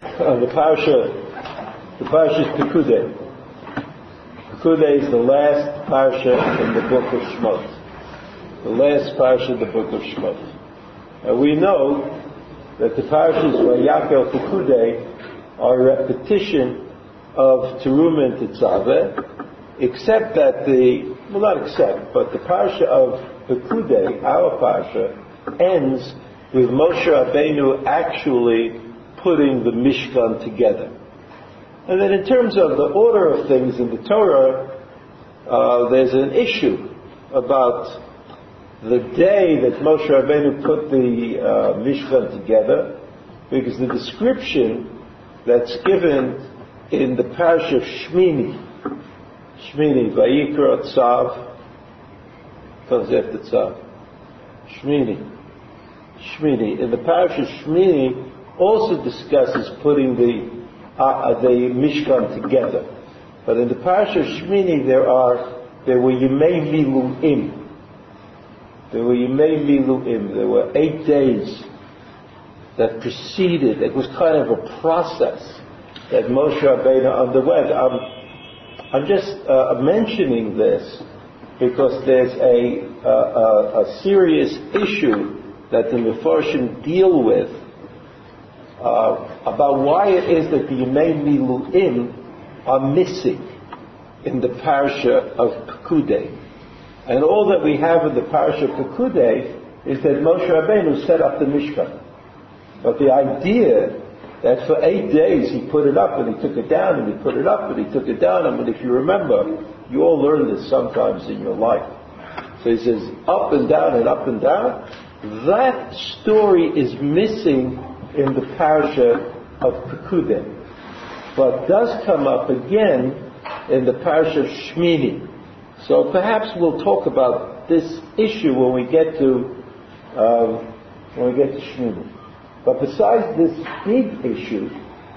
Uh, the parsha, the parsha is Pekudei. Pekudei is the last parsha in the book of Shemot. The last parsha in the book of Shemot. And we know that the parshas Vayakel Pekudei are a repetition of Teruma and Tetzaveh, except that the, well not except, but the parsha of Pekudei, our parsha, ends with Moshe Rabbeinu actually putting the Mishkan together. And then in terms of the order of things in the Torah, uh, there's an issue about the day that Moshe Rabbeinu put the uh, Mishkan together, because the description that's given in the parsha of Shmini, Shmini, Vayikra Tzav, Tzav, Shmini, Shmini. In the parsha of Shmini, also discusses putting the uh, uh, the Mishkan together. But in the Parsha Shmini, there are there were Yemei Miluim. There were Yemei Miluim. There were eight days that preceded. It was kind of a process that Moshe Rabbeinu underwent. I'm, I'm just uh, mentioning this because there's a, a, a serious issue that the Mefarshim deal with uh, Uh, about why it is that the Yemei Miluim are missing in the parasha of Pekudei. And all that we have in the parasha of Pekudei is that Moshe Rabbeinu set up the Mishkan. But the idea that for eight days he put it up and he took it down and he put it up and he took it down. I mean, if you remember, you all learn this sometimes in your life. So he says up and down and up and down. That story is missing in the parasha of Pekudei, but does come up again in the parasha of Shmini. So perhaps we'll talk about this issue when we get to um, when we get to Shmini. But besides this big issue,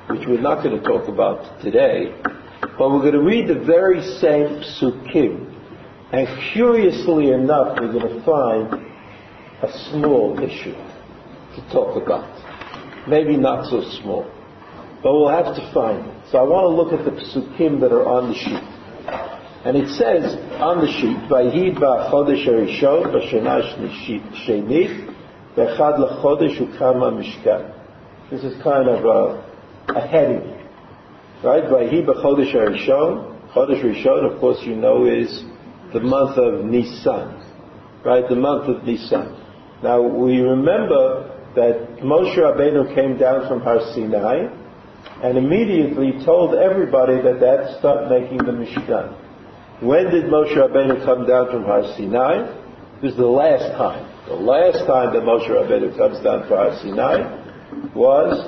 which we're not going to talk about today, but we're going to read the very same psukim, and curiously enough, we're going to find a small issue to talk about maybe not so small. But we'll have to find it. So I want to look at the psukim that are on the sheet. And it says on the sheet, Vayhi ba'chodesh harishon b'shana shenit ukama mishkan. This is kind of a, a heading. Right? Vayhi b'chodesh harishon. Chodesh Rishon, of course, you know, is the month of Nisan. Right? The month of Nisan. Now, we remember that Moshe Rabbeinu came down from Har Sinai and immediately told everybody that that start making the Mishkan. When did Moshe Rabbeinu come down from Har Sinai? This is the last time. The last time that Moshe Rabbeinu comes down from Har Sinai was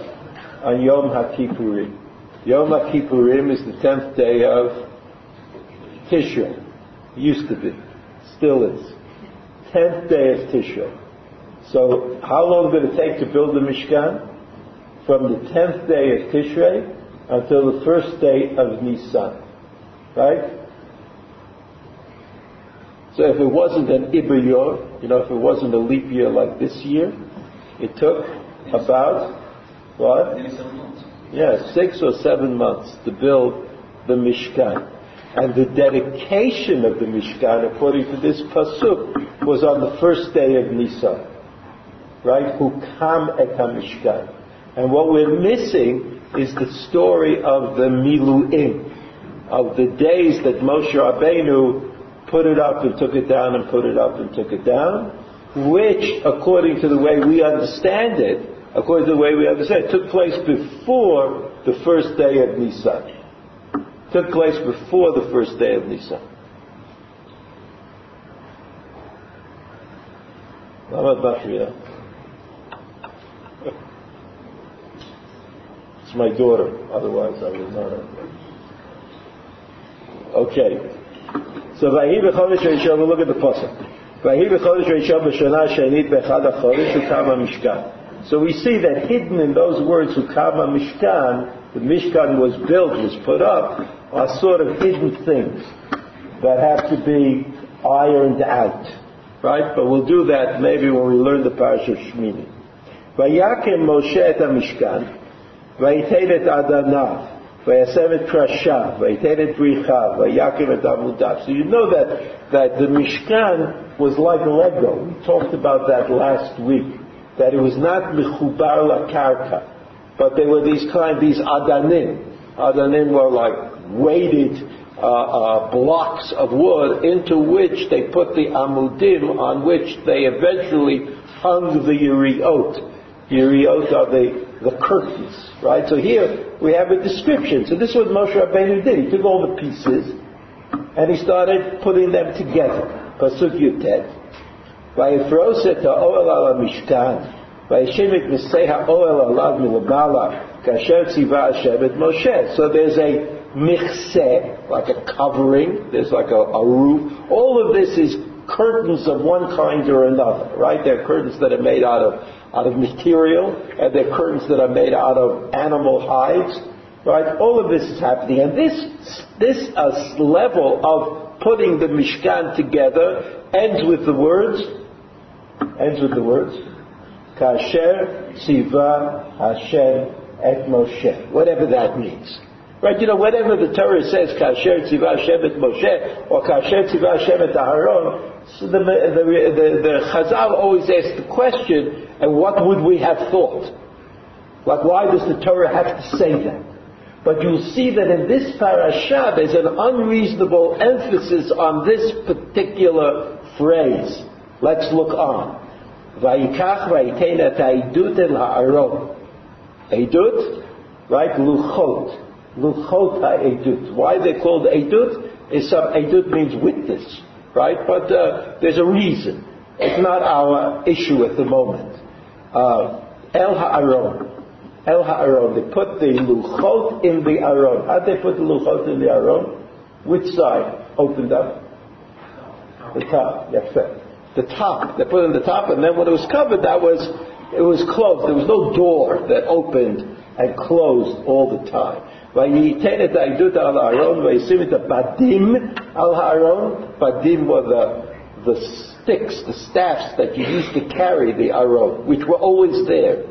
on Yom HaKippurim. Yom HaKippurim is the tenth day of Tishrei. Used to be. Still is. Tenth day of Tishrei. So how long did it take to build the Mishkan? From the tenth day of Tishrei until the first day of Nisan. Right? So if it wasn't an Iber you know, if it wasn't a leap year like this year, it took about, what? Yeah, six or seven months to build the Mishkan. And the dedication of the Mishkan, according to this Pasuk, was on the first day of Nisan right? Who come et Mishkan. And what we're missing is the story of the Miluim, of the days that Moshe Rabbeinu put it up and took it down and put it up and took it down, which, according to the way we understand it, according to the way we understand it, took place before the first day of Nisan. Took place before the first day of Nisan. Lama Bashriya. It's my daughter, otherwise I would not have. Okay. So Vahi b'chodesh Rishon, we'll look at the pasuk. Vahi b'chodesh Rishon b'shana shenit b'echad ha'chodesh ukama mishkan. So we see that hidden in those words ukama mishkan, the mishkan was built, was put up, are sort of hidden things that have to be ironed out. Right? But we'll do that maybe when we learn the parasha of Shmini. Vayakim Moshe et Mishkan, ויתן את אדניו, וישם את קרשיו, ויתן את בריחיו, ויקים את עמודיו. So you know that, that the Mishkan was like Lego. We talked about that last week. That it was not mechubar la karka, but there were these kind, these adanim. Adanim were like weighted uh, uh, blocks of wood into which they put the amudim on which they eventually hung the yiriot. Yiriot are the, the curtains, right? So here we have a description. So this is what Moshe Rabbeinu did. He took all the pieces and he started putting them together. Pasuk Yutet. ויפרוס את האוהל על המשכן, וישם את מסי האוהל עליו מלמעלה, כאשר ציווה השם את משה. So there's a michseh, like a covering, there's like a, a roof. All of this is curtains of one kind or another, right? There are curtains that are made out of, out of material, and there are curtains that are made out of animal hides, right? All of this is happening. And this, this uh, level of putting the Mishkan together ends with the words, ends with the words, Kasher Tziva Hashem et Moshe, whatever that means. Right, you know, whatever the Torah says Kasher Tziva Hashem et Moshe or Kasher Tziva Hashem et Aharon, so the, the, the, the Chazal always asks the question, and what would we have thought? Like, why does the Torah have to say that? But you'll see that in this parasha, there's an unreasonable emphasis on this particular phrase. Let's look on. Vayikach vayitein et ha'idut el ha'aron. Eidut, right? Luchot. Luchot. Why they called edut? Is some means witness, right? But uh, there's a reason. It's not our issue at the moment. Uh, El ha'aron. El ha'aron. They put the luchot in the aron. How they put the luchot in the aron? Which side opened up? The top. Yes, sir. The top. They put it in the top, and then when it was covered, that was it was closed. There was no door that opened and closed all the time. וייתן את העדות על הארון וישים את הבדים על הארון. בדים were the, the sticks, the staffs that you used to carry the aron, which were always there.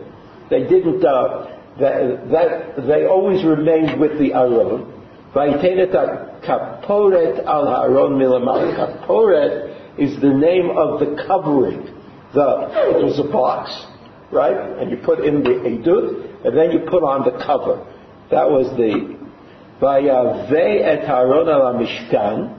They didn't, uh, that, that, they always remained with the aron. וייתן את הכפורת על הארון מלמעלה. Kaporet is the name of the covering. The, it was a box, right? And you put in the edut, and then you put on the cover. That was the Vayavei et Aron al Mishkan,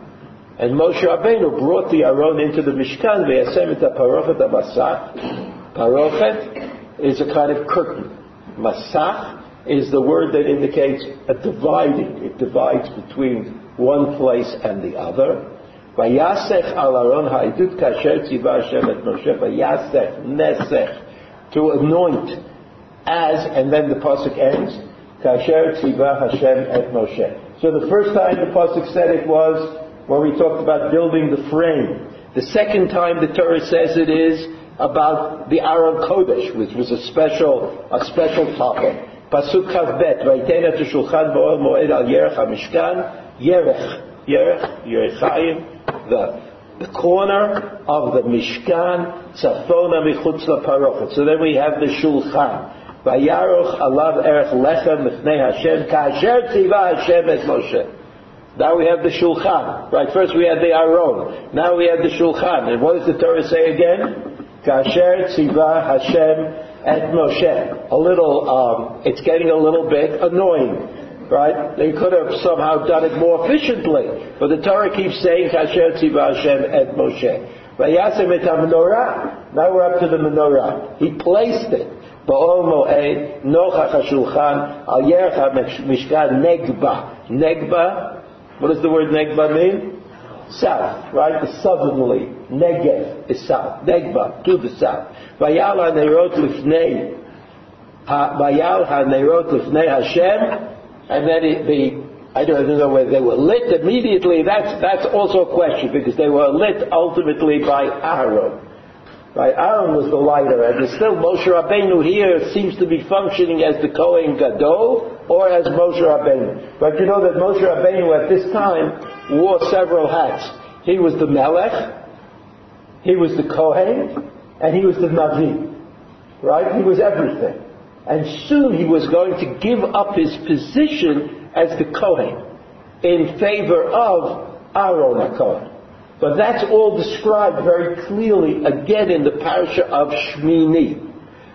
and Moshe Rabbeinu brought the Aron into the Mishkan. Vayasem et Parochet Masach. Parochet is a kind of curtain. Masach is the word that indicates a dividing. It divides between one place and the other. Vayasech al Aron ha'idut kasher tziva Hashem et Moshe. Vayasech, nesech, to anoint as, and then the pasuk ends. Kasher Tziva Hashem et Moshe. So the first time the Pasuk said it was when we talked about building the frame. The second time the Torah says it is about the Aron Kodesh, which was a special, a special topic. Pasuk Kavbet, Vaytena to Shulchan Bo'el Moed al Yerech HaMishkan, Yerech, Yerech, Yerechayim, the, the corner of the Mishkan, Tzafona Michutz LaParochet. So then we have the Shulchan. Vayaroch alav erech lechem mifnei Hashem kasher tziva Hashem et Moshe. Now we have the Shulchan. Right, first we had the Aron. Now we have the Shulchan. And what does the Torah say again? Kasher tziva Hashem et Moshe. A little, um, it's getting a little bit annoying. Right? They could have somehow done it more efficiently. But the Torah keeps saying Kasher tziva Hashem et Moshe. Now we're up to the menorah. He placed it. Ba'ol Moed, Nochach HaShulchan, Al Yerech HaMishkan, Negba. Negba, what does the word Negba mean? South, right? The southerly. Negev is south. Negba, to the south. Vayal HaNeirot Lifnei, Vayal HaNeirot Lifnei Hashem, and then it, the I don't even know whether they were lit immediately. That's that's also a question because they were lit ultimately by Aaron. Right? Aaron was the lighter, and still Moshe Rabbeinu here seems to be functioning as the Kohen Gadol or as Moshe Rabbeinu. But you know that Moshe Rabbeinu at this time wore several hats. He was the Melech, he was the Kohen, and he was the Navi. Right? He was everything. and soon he was going to give up his position as the Kohen in favor of Aaron HaKohen. But that's all described very clearly again in the parasha of Shmini.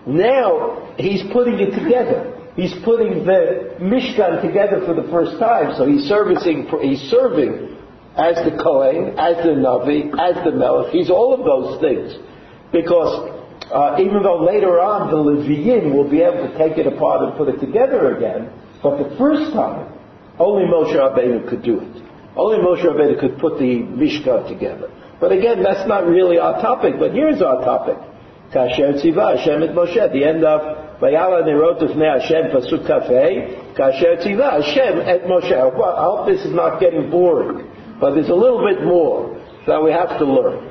Now he's putting it together. He's putting the Mishkan together for the first time. So he's servicing, he's serving as the Kohen, as the Navi, as the Melech. He's all of those things. Because uh, even though later on the Leviyin will be able to take it apart and put it together again, but the first time, only Moshe Rabbeinu could do it. Only Moshe Rabbeinu could put the Mishkan together. But again, that's not really our topic, but here's our topic. Kasher Tziva Hashem et Moshe. At the end of Vayala Nerot Ufnei Hashem Pasuk Kafei, Kasher Tziva Hashem et Moshe. I hope this is not getting boring, but there's a little bit more that we have to learn.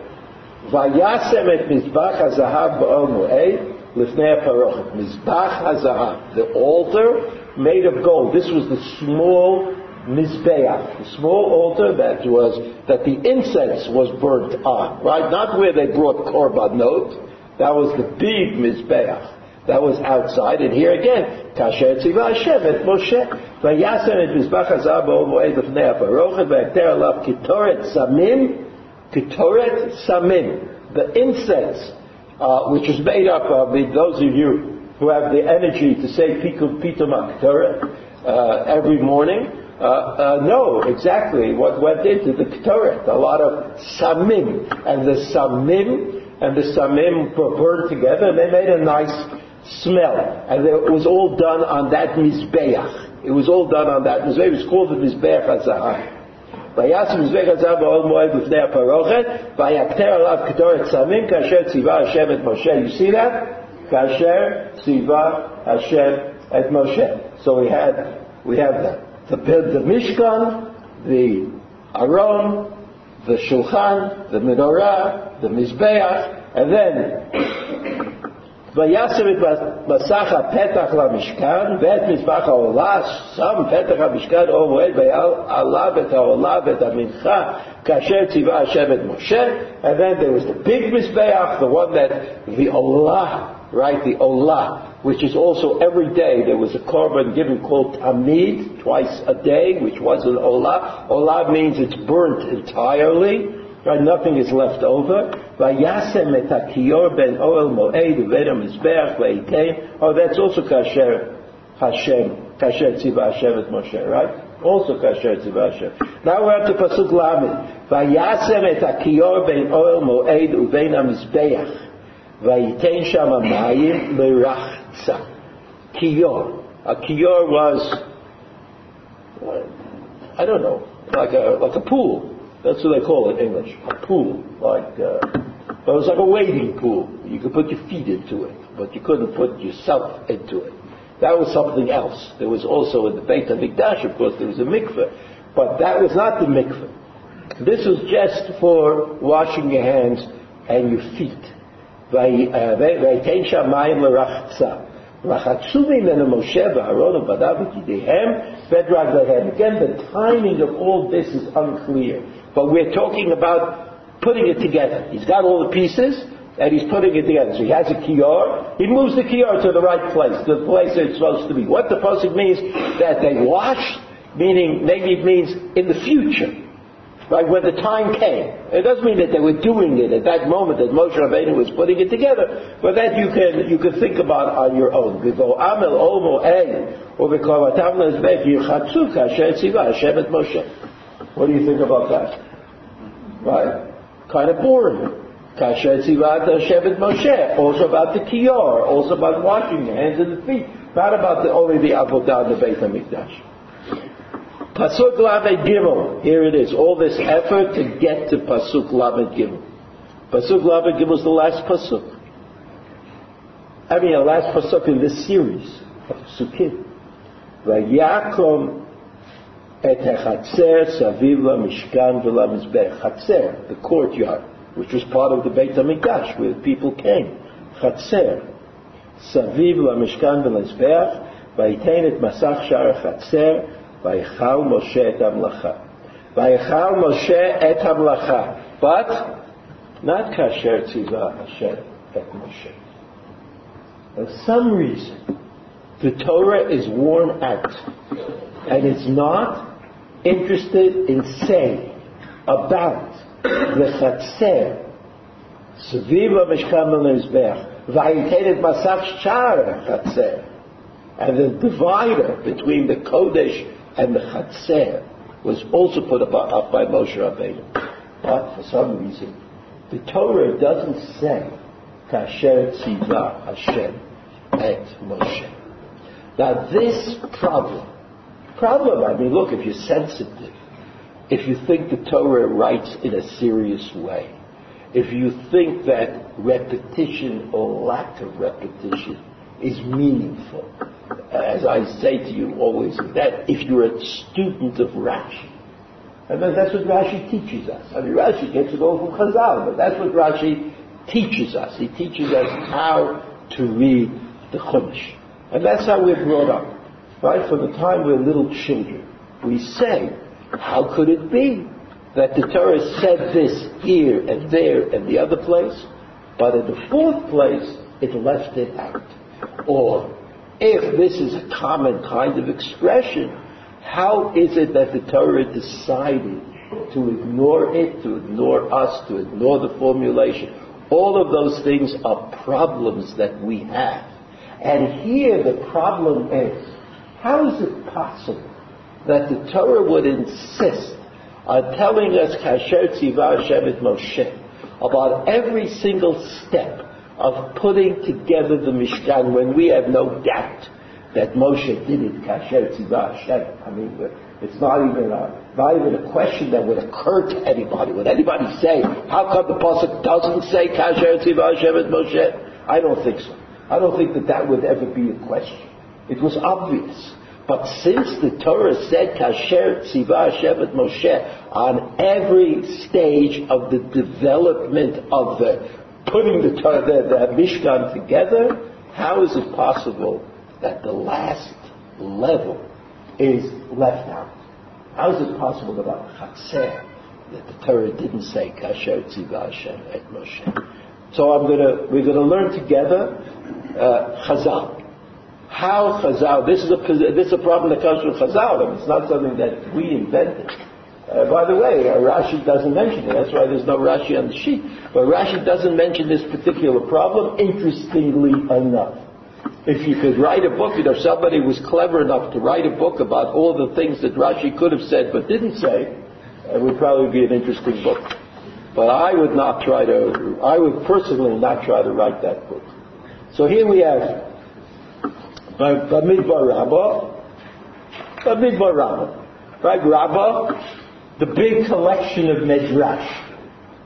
Vayasem et Mizbach HaZahav Ba'ol Moed eh? Lifnei HaParochet. Mizbach HaZahav. The altar made of gold. This was the small Mizbeach, the small altar that was, that the incense was burnt on, right? Not where they brought korbanot. That was the big Mizbeach. That was outside, and here again, Kasher Tziva Hashem et Moshe, Vayasem et Mizbach HaZahav Ba'ol Moed Lifnei HaParochet, Vayakter Alav Kitoret Samim, Kitoret Samim, the incense, uh, which is made up of, those of you who have the energy to say Pikum Pitum uh, every morning, uh, uh, know exactly what went into the Ketoret. A lot of samim. And the samim and the samim were burned together and they made a nice smell. And it was all done on that Mizbeach. It was all done on that Mizbeach. It was called the Mizbeach HaZahav. You see that? So we had, we have that. The, the Mishkan, the Aron, the Shulchan, the Menorah, the Mizbeach, and then וישם את מסך הפתח למשכן ואת מזבח העולה, שם פתח המשכן או מועד ועליו את העולה ואת המנחה כאשר ציווה השם את משה and then there was the big Mizbeach, the one that the Allah, right, the Allah, which is also every day there was a korban given called Tamid, twice a day, which was an Olah. Olah means it's burnt entirely, right, nothing is left over. Ben oel moed. Oh, that's also kasher Hashem, kasher tziva Hashem et Moshe, right? Also kasher tziva Hashem. Now we're up to pasuk lamed. Vayasem et hakiyor ben oel moed uvet mizbeach. Vayiten sham amayim lerachza. Kiyor. A kiyor was, I don't know, like a like a pool. That's what they call it in English. A pool, like. Uh, but it was like a wading pool. You could put your feet into it, but you couldn't put yourself into it. That was something else. There was also in the Beit HaMikdash, of course, there was a mikveh, but that was not the mikveh. This was just for washing your hands and your feet. ויתן שמיים לרחצה. רחצו ממנו משה ואהרון ובניו וכידיהם ואת רגליהם. Again, the timing of all this is unclear. But we're talking about putting it together. He's got all the pieces, and he's putting it together. So he has a kior. He moves the kior to the right place, the place that it's supposed to be. What the pasuk means that they washed, meaning maybe it means in the future, right? When the time came. It doesn't mean that they were doing it at that moment that Moshe Rabbeinu was putting it together, but that you can you can think about on your own. What do you think about that? Right? kind of boring. Also about the Kiyor, also about washing the hands and the feet, not about the, only the Avodah and the Beit HaMikdash. Pasuk Lamed Gimel, here it is, all this effort to get to Pasuk Lamed Gimel. Pasuk Lamed Gimel is the last Pasuk. I mean, the last Pasuk in this series of Pasukim. Vayakom et hachatzer saviv mishkan v'lamizbech. Chatzer, the courtyard, which was part of the Beit HaMikdash, where people came. Chatzer, saviv mishkan v'lamizbech, v'yitain et masach shar chatzer, ויכל משה את המלאכה. ויכל משה את המלאכה. But not כאשר ציווה השם את משה. For some reason, the Torah is worn out and it's not interested in saying about the Chatzel Sviv HaMishkam HaMizbech Vayitein Et Masach Shara Chatzel and the divider between the Kodesh and the Chatzer was also put up, by Moshe Rabbeinu. But for some reason, the Torah doesn't say Kasher Tziva Hashem et Moshe. Now this problem, problem, I mean, look, if you're sensitive, if you think the Torah writes in a serious way, if you think that repetition or lack of repetition is meaningful, as I say to you always, that if you're a student of Rashi, and that's what Rashi teaches us. I mean, Rashi gets it all from Chazal, but that's what Rashi teaches us. He teaches us how to read the Chumash. And that's how we're brought up. Right? From the time we're little children. We say, how could it be that the Torah said this here and there and the other place, but in the fourth place, it left it out? Or, if this is a common kind of expression, how is it that the Torah decided to ignore it, to ignore us, to ignore the formulation? All of those things are problems that we have. And here the problem is, how is it possible that the Torah would insist on telling us Kasher Tziva Hashem Moshe about every single step of putting together the Mishkan when we have no doubt that Moshe did it Kasher Hashem. I mean, it's not even a, not even a question that would occur to anybody. Would anybody say, how come the pasuk doesn't say Kasher Tziva Hashem Moshe? I don't think so. I don't think that that would ever be a question. It was obvious. But since the Torah said Kasher Tziva Hashem Moshe on every stage of the development of the putting the, the, the Mishkan together, how is it possible that the last level is left out? How is it possible that on Chatzeh that the Torah didn't say Kasher Tziva et Moshe? So I'm gonna, we're gonna learn together uh, Chazal. How Chazal, this is, a, this is a problem that comes from Chazal, and it's not something that we invented. Uh, by the way, uh, Rashi doesn't mention it. That's why there's no Rashi on the sheet. But Rashi doesn't mention this particular problem, interestingly enough. If you could write a book, you know, somebody was clever enough to write a book about all the things that Rashi could have said but didn't say, it would probably be an interesting book. But I would not try to, I would personally not try to write that book. So here we have Bamidbar Rabbah, Bamidbar Rabbah, right? Rabbah, the big collection of Medrash.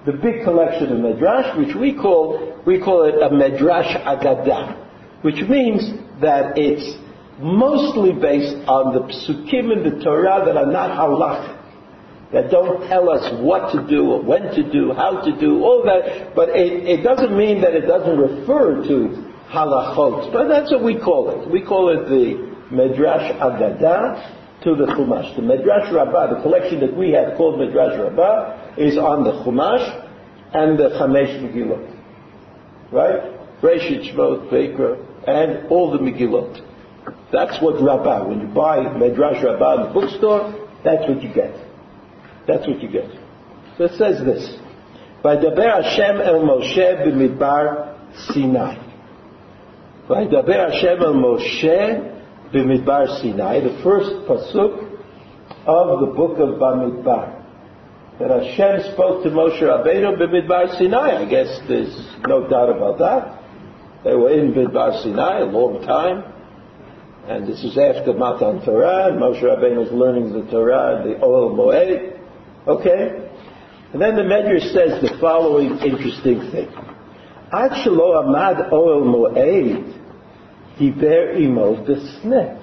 The big collection of Medrash, which we call, we call it a Medrash Agadah, which means that it's mostly based on the psukim in the Torah that are not halachic that don't tell us what to do or when to do, how to do, all that. But it, it doesn't mean that it doesn't refer to halachot. But that's what we call it. We call it the Medrash Agadah to the Chumash. The Medrash Rabbah, the collection that we have called Medrash Rabbah, is on the Chumash and the Chamesh Megillot. Right? Reshit, Shmot, Vayikra, and all the Megillot. That's what Rabbah, when you buy Medrash Rabbah in the bookstore, that's what you get. That's what you get. So it says this. By Vaydaber Hashem el Moshe b'midbar Sinai. By Vaydaber Hashem el Moshe b'midbar Sinai. The first pasuk of the book of Bamidbar. That Hashem spoke to Moshe Rabbeinu b'midbar Sinai. I guess there's no doubt about that. They were in Midbar Sinai a long time. And this is after Matan Torah, Moshe Rabbeinu was learning the Torah, the Ohel Moed. Okay? And then the Medrash says the following interesting thing. Ad amad oel moed, diber imo desne.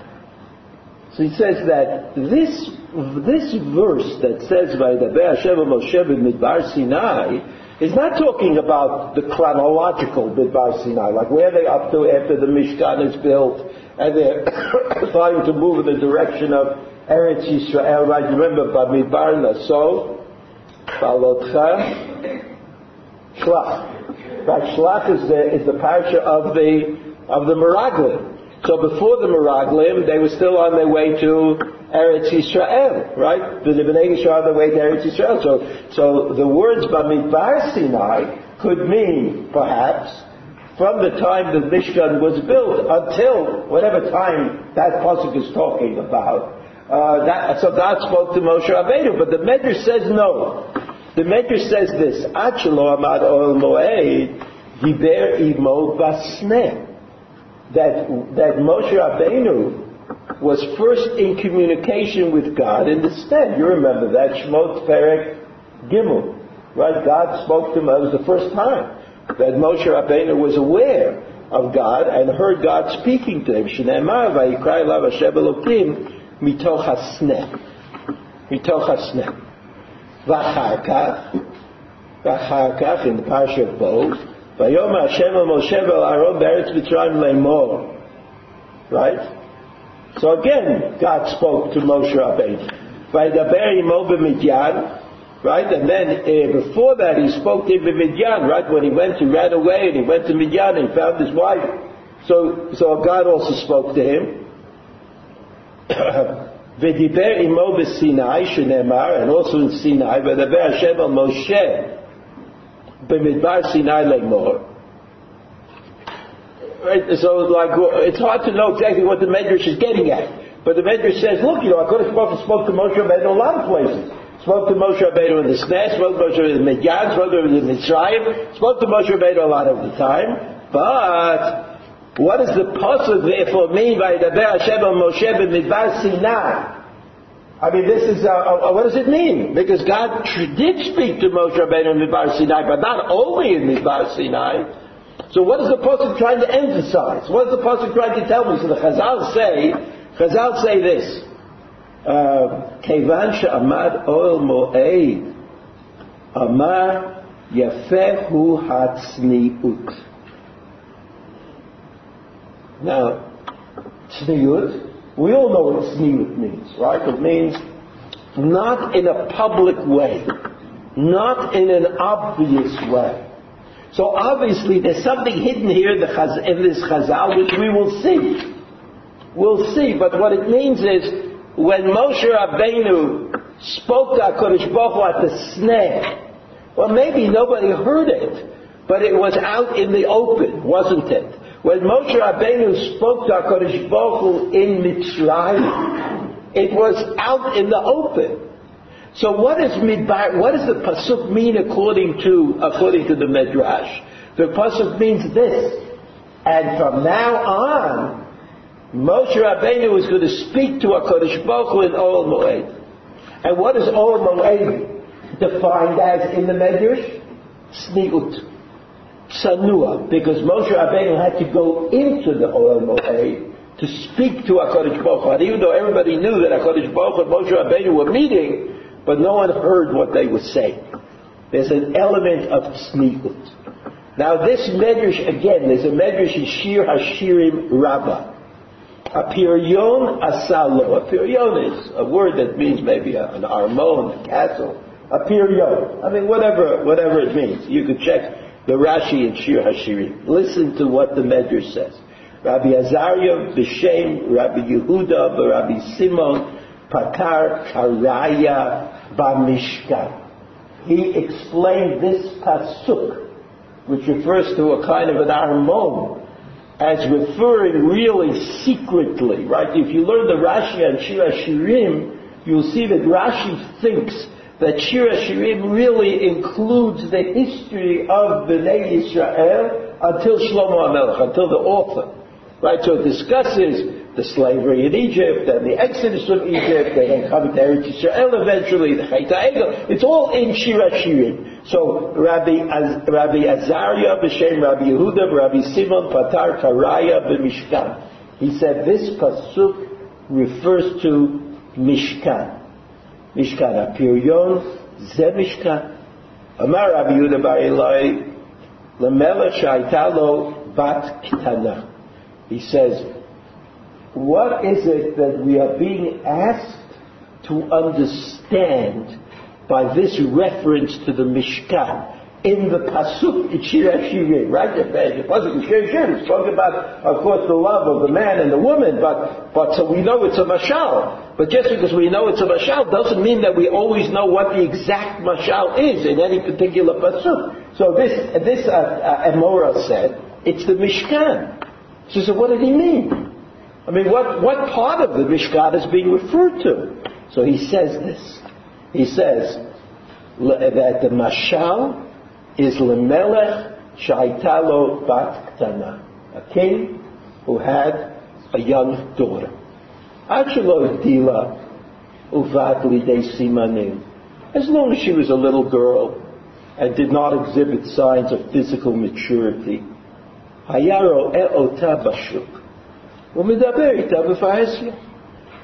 So he says that this, this verse that says by the Hashem Moshe Midbar Sinai is not talking about the chronological Midbar Sinai, like where they up to after the Mishkan is built and they're trying to move in the direction of Eretz Yisrael, right? Remember, Bamidbar Naso, Beha'alotcha, Shlach. Right, Shlach is the, is the parsha of the, of the Meraglim. So before the Meraglim, they were still on their way to Eretz Yisrael, right? The Lebanese are on their way to Eretz Yisrael. So, so the words Bamidbar Sinai could mean, perhaps, from the time the Mishkan was built until whatever time that pasuk is talking about. Uh, that, so God spoke to Moshe Rabbeinu, but the Medrash says no. The Medrash says this: Achelo Amad Oil Moed Diber Imo Basne. That that Moshe Rabbeinu was first in communication with God in the stead. You remember that Shmot Perek Gimel, right? God spoke to him. That was the first time that Moshe Rabbeinu was aware of God and heard God speaking to him. Shneimar vayikrai lav Hashem Elokim mitoch hasneh. Mitoch hasneh. V'achar kach, in the of Bo, Vayom Hashem Moshe Aaron Beretz Mitzrayim Lemor. Right? So again, God spoke to Moshe Rabbeinu. Vaydaber Yimo B'Midyan. Right? And then uh, before that, he spoke to Midyan. Right? When he went, he ran away and he went to Midyan and he found his wife. So, so God also spoke to him. V'diber And also in Sinai, Vaydaber Hashem Moshe. B'midbar Sinai Legmor. Right, so like it's hard to know exactly what the Medrash is getting at. But the Medrash says, look, you know, I could spoke to Moshe Rabbeinu a lot of places. Spoke to Moshe Rabbeinu in the Snes, spoke to Moshe Rabbeinu in the Midyan, spoke to Moshe Rabbeinu in Mitzrayim, spoke to Moshe Rabbeinu a lot of the time. But what does the pasuk therefore mean by Daber Hashem on Moshe B'midbar Sinai? I mean, this is, uh, uh, uh, what does it mean? Because God did speak to Moshe Rabbeinu in Midbar Sinai, but not only in Midbar Sinai. So what is the Pasuk trying to emphasize? What is the Pasuk trying to tell me? So the Chazal say, Chazal say this, uh, Kevan she'amad oil mo'ed, amar yafehu hatzni'ut. Now, tzni'ut, we all know what tzniut means, right? It means not in a public way, not in an obvious way. So obviously there's something hidden here in, the, in this chazal which we will see. We'll see, but what it means is when Moshe Rabbeinu spoke to HaKadosh Baruch at the sneh, well, maybe nobody heard it, but it was out in the open, wasn't it? When Moshe Rabbeinu spoke to HaKadosh Baruch Hu in Mitzrayim, it was out in the open. So what does midbar, what does the pasuk mean according to according to the midrash? The pasuk means this, and from now on, Moshe Rabbeinu was going to speak to HaKadosh Baruch Hu in Ol Moed. And what is Ol Moed defined as in the Medrash? Sniut. Sanua. Because Moshe Rabbeinu had to go into the Ol Moed to speak to HaKadosh Baruch Hu. Even though everybody knew that HaKadosh Baruch Hu and Moshe Rabbeinu were meeting, but no one heard what they were saying. There's an element of sniut. Now this Medrash, again, there's a Medrash in Shir Hashirim Rabbah. A pirion asalo. A pirion is a word that means maybe a, an armon, a castle. A pirion. I mean, whatever, whatever it means. You could check the Rashi and Shir Hashirim. Listen to what the Medrash says. Rabbi Azariah b'Shem Rabbi Yehuda Rabbi Simon Patar Karaya Bamishkan. He explained this pasuk, which refers to a kind of an armon, as referring really secretly, right? If you learn the Rashi and Shir Hashirim, you'll see that Rashi thinks that Shir Shirim really includes the history of Bnei Israel until Shlomo HaMelech, until the author. Right, so it discusses the slavery in Egypt and the exodus from Egypt, they come to Eretz Israel eventually, the Chait Egel. It's all in Shir Shirim. So Rabbi, Az, Rabbi Azariah b'Shem Rabbi Yehuda Rabbi Simon Patar Karaya b'Mishkan. He said this pasuk refers to Mishkan. משכן הפריון זה משכן. אמר רבי יהודה בר אלוהי למלך שהייתה לו בת קטנה. He says, what is it that we are being asked to understand by this reference to the Mishkan? In the pasuk in Shir right? The pasuk in Shir Hashirim is talking about, of course, the love of the man and the woman, but but so we know it's a mashal. But just because we know it's a mashal doesn't mean that we always know what the exact mashal is in any particular pasuk. So this this uh, uh, Amora said it's the Mishkan. She said, what did he mean? I mean, what what part of the Mishkan is being referred to? So he says this. He says that the mashal is lemelech shaitalo bat ktana, a king who had a young daughter. Achelo dila uvat lidei simanim. As long as she was a little girl and did not exhibit signs of physical maturity, hayaro e'ota bashuk.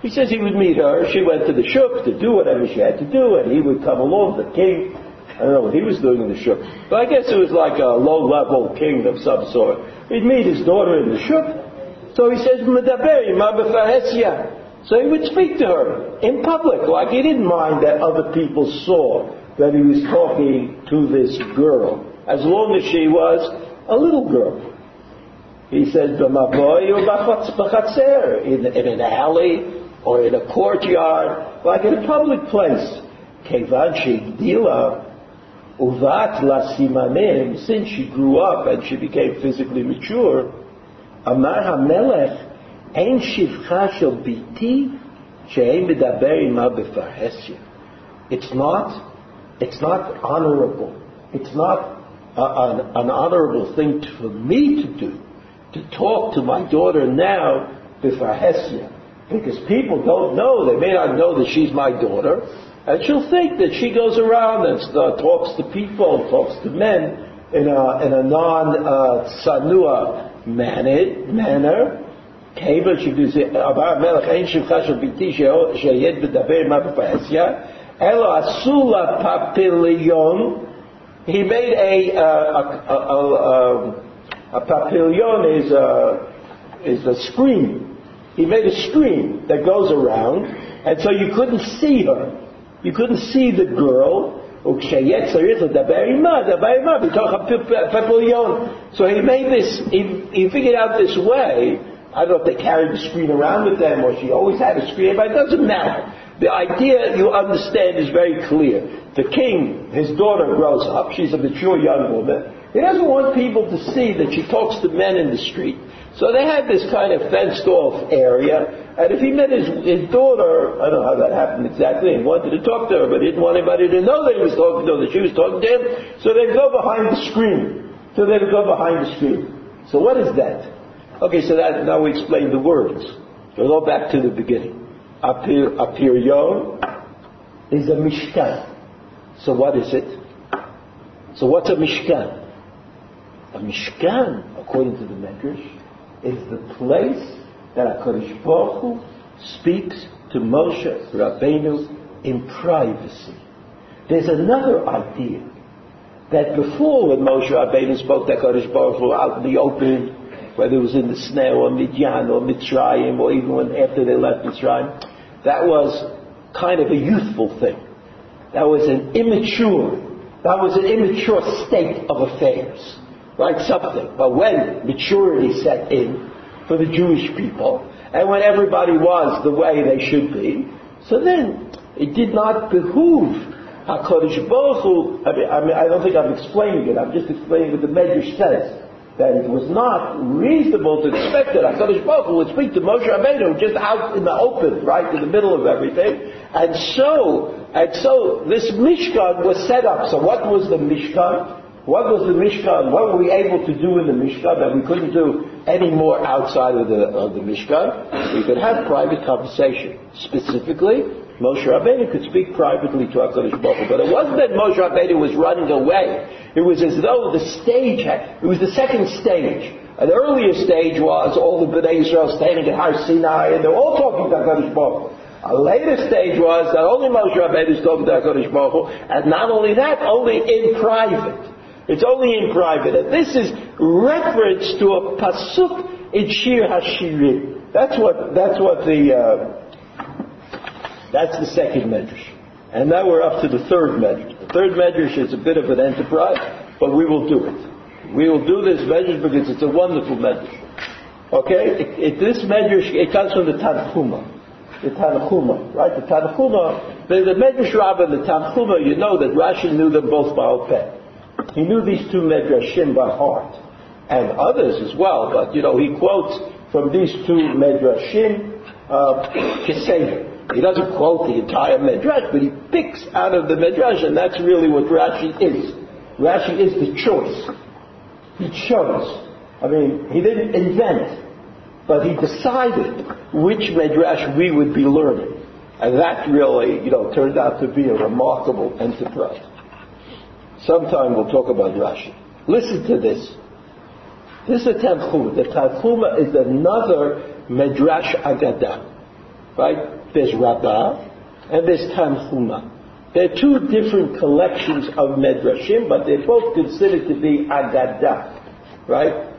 He says he would meet her. She went to the shuk to do whatever she had to do, and he would come along, the king, I don't know what he was doing in the shuk, but I guess it was like a low-level king of some sort. He'd meet his daughter in the shuk. So he says, So he would speak to her in public, like he didn't mind that other people saw that he was talking to this girl, as long as she was a little girl. He said, in, in an alley or in a courtyard, like in a public place. Kevan dila Uvat la simanim, since she grew up and she became physically mature, Amar HaMelech, Ein shivcha shel biti, she'ein medaber ima befarhesya. It's not, it's not honorable. It's not a, an, an honorable thing to, for me to do, to talk to my daughter now befarhesya. Because people don't know, they may not know that she's my daughter, and she'll think that she goes around and uh, talks to people, talks to men in a, in a non uh, sanua manner, He made a, papillion. a, a, a, a is a is a screen. He made a screen that goes around, and so you couldn't see her. You couldn't see the girl. So he made this, he, he figured out this way. I don't know if they carried the screen around with them or she always had a screen, but it doesn't matter. The idea you understand is very clear. The king, his daughter grows up, she's a mature young woman. He doesn't want people to see that she talks to men in the street. So they had this kind of fenced off area, and if he met his, his daughter, I don't know how that happened exactly, and wanted to talk to her, but he didn't want anybody to know that he was talking to her, that she was talking to him, so they'd go behind the screen. So they'd go behind the screen. So what is that? Okay, so that, now we explain the words. We'll go back to the beginning. Apir, apiryo is a mishkan. So what is it? So what's a mishkan? A mishkan, according to the Medrash, is the place that HaKadosh Baruch Hu speaks to Moshe Rabbeinu in privacy. There's another idea that before when Moshe Rabbeinu spoke to HaKadosh Baruch Hu out in the open, whether it was in the snare or Midian or Mitzrayim or even when after they left Mitzrayim, that was kind of a youthful thing. That was an immature, that was an immature state of affairs like something. But when maturity set in for the Jewish people, and when everybody was the way they should be, so then it did not behoove HaKadosh Baruch Hu, I mean, I, mean, I don't think I'm explaining it, I'm just explaining what the Medrash says, that it was not reasonable to expect that HaKadosh Baruch Hu would speak to Moshe Rabbeinu just out in the open, right, in the middle of everything, and so, and so this Mishkan was set up. So what was the Mishkan? What was the Mishkan? What were we able to do in the Mishkan that we couldn't do any more outside of the, of the Mishkan? We could have private conversation. Specifically, Moshe Rabbeinu could speak privately to HaKadosh Baruch. But it wasn't that Moshe Rabbeinu was running away. It was as though the stage had, it was the second stage. An earlier stage was all the Bnei Israel standing at Har Sinai and they're all talking to HaKadosh Baruch. A later stage was that only Moshe Rabbeinu is talking to HaKadosh Baruch and not only that, only in private. It's only in private. And this is reference to a pasuk in Shir Hashirim. That's what, that's what the, uh, that's the second medrash. And now we're up to the third medrash. The third medrash is a bit of an enterprise. but we will do it. We will do this medrash because it's a wonderful medrash. Okay? It, it, this medrash, it comes from the Tanchuma. The Tanchuma, right? The Tanchuma, the, the Medrash Rabbah and the Tanchuma, you know that Rashi knew them both by Peh. He knew these two Medrashim by heart. And others as well, but you know, he quotes from these two Medrashim, uh, He doesn't quote the entire Medrash, but he picks out of the Medrash, and that's really what Rashi is. Rashi is the choice. He chose. I mean, he didn't invent, but he decided which Medrash we would be learning. And that really, you know, turned out to be a remarkable enterprise. Sometime we'll talk about Rashi. Listen to this. This is a Tanchuma. The Tanchuma is another Medrash Agadah. Right? There's Rabbah and there's Tanchuma. They're two different collections of Medrashim, but they're both considered to be Agadah. Right?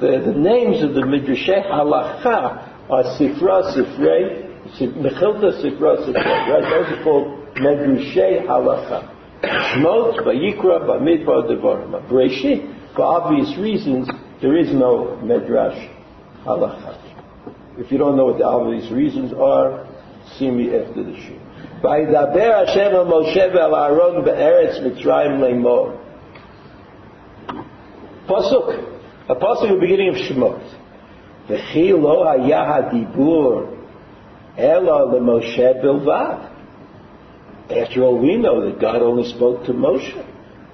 The, the names of the Midrashay Halacha are Sifra, Sifrei, Mechilta, Sifra, Sifrei. Right? Those are called Medrashay Halacha. Shmot, Vayikra, Bamidbar, Devarim. Bereshit, for obvious reasons, there is no Medrash Halacha. If you don't know what the obvious reasons are, see me after the shir. וידבר השם על משה ועל אהרון בארץ מצרים לאמור. פסוק, הפסוק הוא beginning of Shemot. וכי לא היה הדיבור אלא למשה בלבד. After all, we know that God only spoke to Moshe.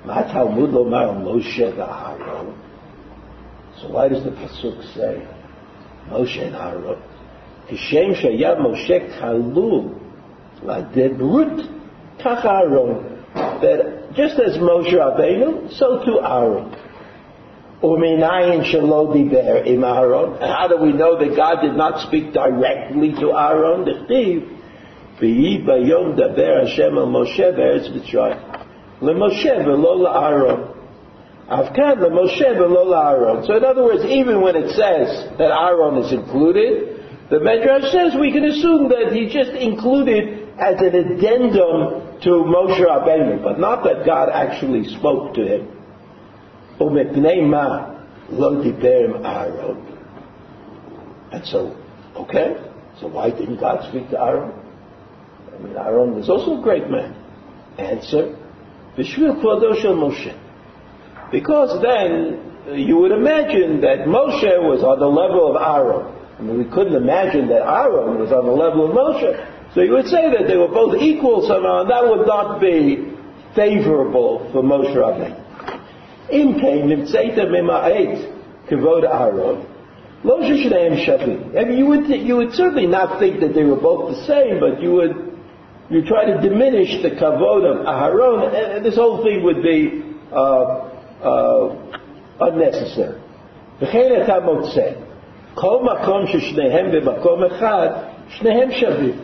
Talmud lomar Moshe v'Aaron. So why does the pasuk say Moshe and Aaron? Kishem shaya Moshe kalu la'debrut kach Aaron. That just as Moshe Rabbeinu, so too Aaron. Uminayin shelo diber im Aaron. How do we know that God did not speak directly to Aaron? The thief ויהי ביום דבר השם אל משה בארץ מצרים. למשה ולא לאהרון. אף כאן למשה ולא לאהרון. So in other words, even when it says that Aaron is included, the Medrash says we can assume that he just included as an addendum to Moshe Rabbeinu, but not that God actually spoke to him. ומפני מה לא דיבר עם Aaron. And so, okay, so why didn't God speak to Aaron? Aaron was also a great man. Answer, Bishvil Kvodo Shel Moshe. Because then uh, you would imagine that Moshe was on the level of Aaron. I mean, we couldn't imagine that Aaron was on the level of Moshe. So you would say that they were both equal somehow, and that would not be favorable for Moshe Rabbeinu. Im came nimtzeita mima'et kavod Aaron. Lo shishneim shavim. I mean, you would, you would certainly not think that they were both the same, but you would you try to diminish the kavod of Aharon, and this whole thing would be uh, uh, unnecessary. וכן אתה מוצא, כל מקום ששניהם במקום אחד, שניהם שווים.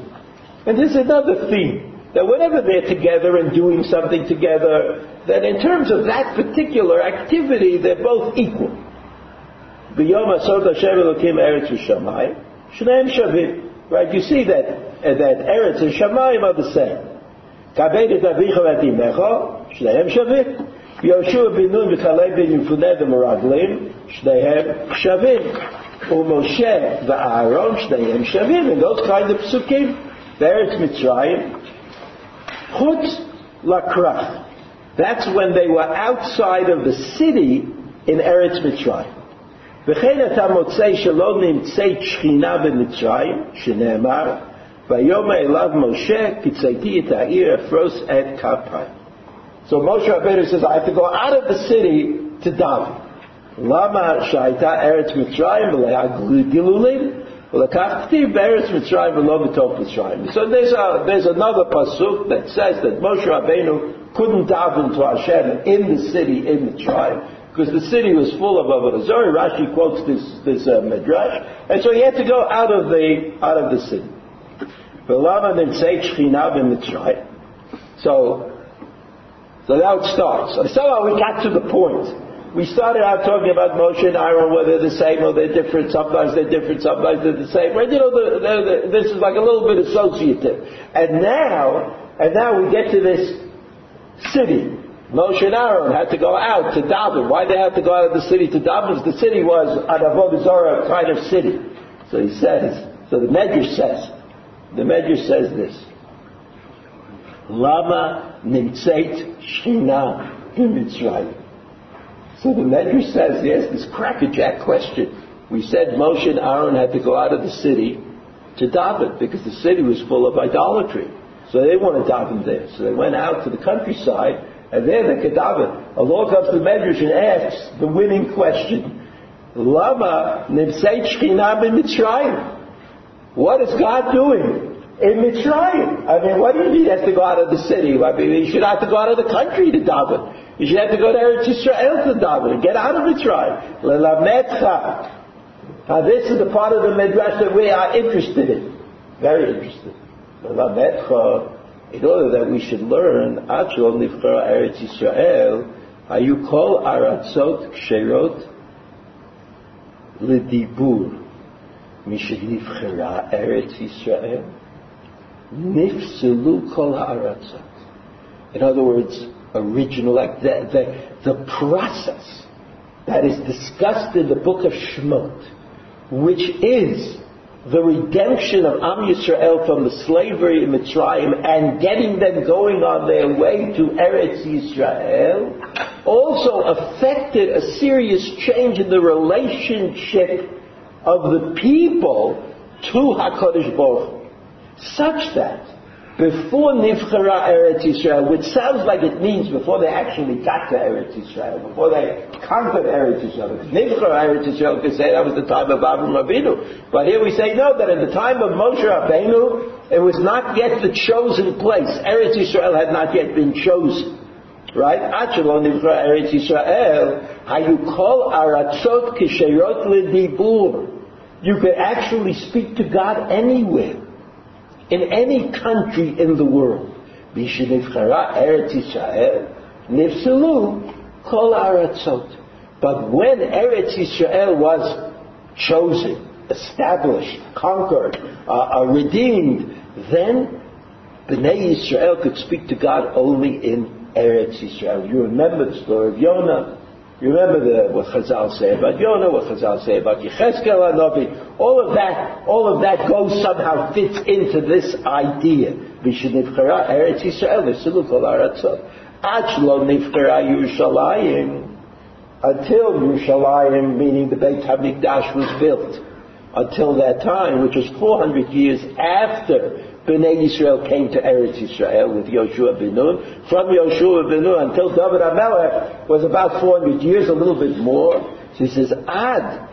And this is another theme, that whenever they're together and doing something together, that in terms of that particular activity, they're both equal. ביום עשות השם אלוקים ארץ ושמיים, שניהם שווים. Right? You see that uh, that Eretz and Shamayim are the same. Kabed et avicha v'et imecha, shavim. Yoshua ben Nun v'Kaleb ben Yefuneh v'Meraglim, shnehem shavim. Umoshe v'Aaron, shnehem shavim. And those kind of psukim, Eretz Mitzrayim, chutz lakrach. That's when they were outside of the city in Eretz Mitzrayim. וכן אתה מוצא שלא נמצאת שכינה במצרים, שנאמר, ויאמר אליו משה, פיצאתי את העיר, אפרוס את כפיים. So Moshe Rabbeinu says, I have to go out of the city to daven. למה שהייתה ארץ מצרים מלאה גילולים? ולקח כתיב בארץ מצרים ולא בתוך מצרים. So there's, a, there's another pasuk that says that Moshe Rabbeinu couldn't daven to Hashem in the city in the tribe because the city was full of Avodah Zarah. Rashi quotes this this uh, midrash, and so he had to go out of the out of the city. So, so now it starts. So somehow we got to the point. We started out talking about Moshe and Aaron, whether they're the same or they're different. Sometimes they're different, sometimes they're the same. Right? You know, the, the, the, this is like a little bit associative. And now, and now we get to this city Moshe and Aaron had to go out to daven. Why they had to go out of the city to daven? Because the city was an Avodah kind of city. So he says, so the Medrash says, the Medrash says this. Lama nimtzeit shchina b'Mitzrayim. So the Medrash says, yes, this crackerjack question. We said Moshe and Aaron had to go out of the city to daven because the city was full of idolatry. So they didn't want to daven there. So they went out to the countryside and there the daven. Allah comes to the Medrash and asks the winning question. Lama nimtzeit shchina b'Mitzrayim. What is God doing? in Mitzrayim. I mean, what do you mean he has to go out of the city? I mean, you should have to go out of the country to daven. You should have to go to Eretz Yisrael to daven and get out of Mitzrayim. Lelametcha. Now this is the part of the Midrash that we are interested in. Very interested. Lelametcha in order that we should learn, Atchol Nifchara Eretz Yisrael, are you call Aratzot Ksherot Lidibur, Mishad Nifchara Eretz Yisrael, Nifsulu Kol Aratzot. In other words, original act, the, the, the process that is discussed in the book of Shemot, which is the redemption of Am Yisrael from the slavery in Mitzrayim and getting them going on their way to Eretz Yisrael, also affected a serious change in the relationship of the people to HaKadosh Baruch such that before Nifchara Eretz Yisrael, which sounds like it means before they actually got to Eretz Yisrael, before they conquered Eretz Yisrael, Nifchara Eretz Yisrael could say that was the time of Avram Avinu. But here we say no, that at the time of Moshe Rabbeinu, it was not yet the chosen place. Eretz Yisrael had not yet been chosen. Right? Achelo Nifchara Eretz Yisrael, call Aratzot Kishayot Lidibur. You could actually speak to God anywhere in any country in the world. But when Eretz Yisrael was chosen, established, conquered, uh, uh, redeemed, then Bnei Yisrael could speak to God only in Eretz Yisrael. You remember the story of Yonah. You remember the, what Chazal say about Yonah, what Chazal say about Yecheskel Hanavi. All of that, all of that goes somehow fits into this idea. Vishnivchara Eretz Yisrael, V'silu Kol Aratzot. Ach lo nivchara Yerushalayim. Until Yerushalayim, meaning the Beit HaMikdash was built. Until that time, which was 400 years after Bnei Yisrael came to Eretz Yisrael with Yoshua ben Nun. From Yoshua ben Nun until David HaMelech was about 400 years, a little bit more. So he says, Ad,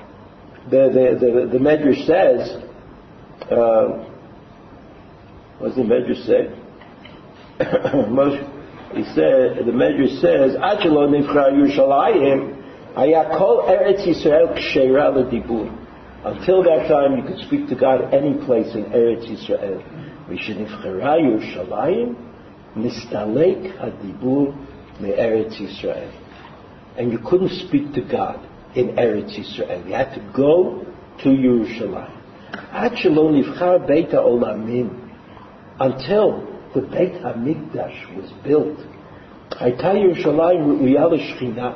the, the, the, the Medrash says, uh, what does the Medrash say? he said, the Medrash says, Achelo nifra Yerushalayim, Eretz Yisrael k'sheira. Until that time, you could speak to God any place in Eretz Yisrael. משנבחרה ירושלים, נסתלק הדיבור מארץ ישראל. And you couldn't speak to God in Eretz Yisrael. You had to go to Yerushalayim. עד שלא נבחר בית העולמים, until the Beit HaMikdash was built, הייתה ירושלים ראויה לשכינה.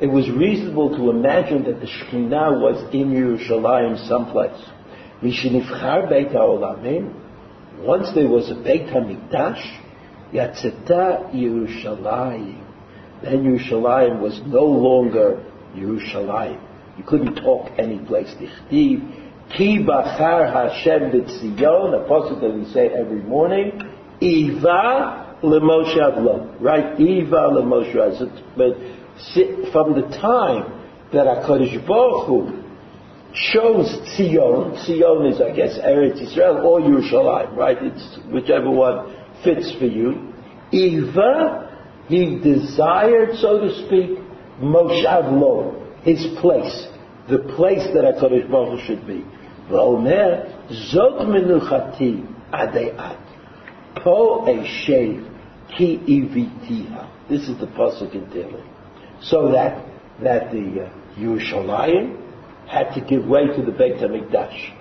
It was reasonable to imagine that the Shekhinah was in Yerushalayim someplace. משנבחר בית העולמים, once there was a Beit HaMikdash, Yatzeta Yerushalayim. Then Yerushalayim was no longer Yerushalayim. You couldn't talk any place. Dichtiv, Ki Bachar Hashem B'Tzion, a passage that we say every morning, Iva L'Moshe Avlo. Right? Iva L'Moshe But from the time that HaKadosh Baruch Hu chose Zion. Zion is, I guess, Eretz Israel or Yerushalayim, right? It's whichever one fits for you. Eva, he desired, so to speak, Moshav Lo, his place, the place that HaKadosh Baruch Hu should be. V'omer, zot menuchati adeat, po eshev ki ivitiha. This is the pasuk in Tehillim. So that, that the uh, Yerushalayim, had to give way to the Beit HaMikdash.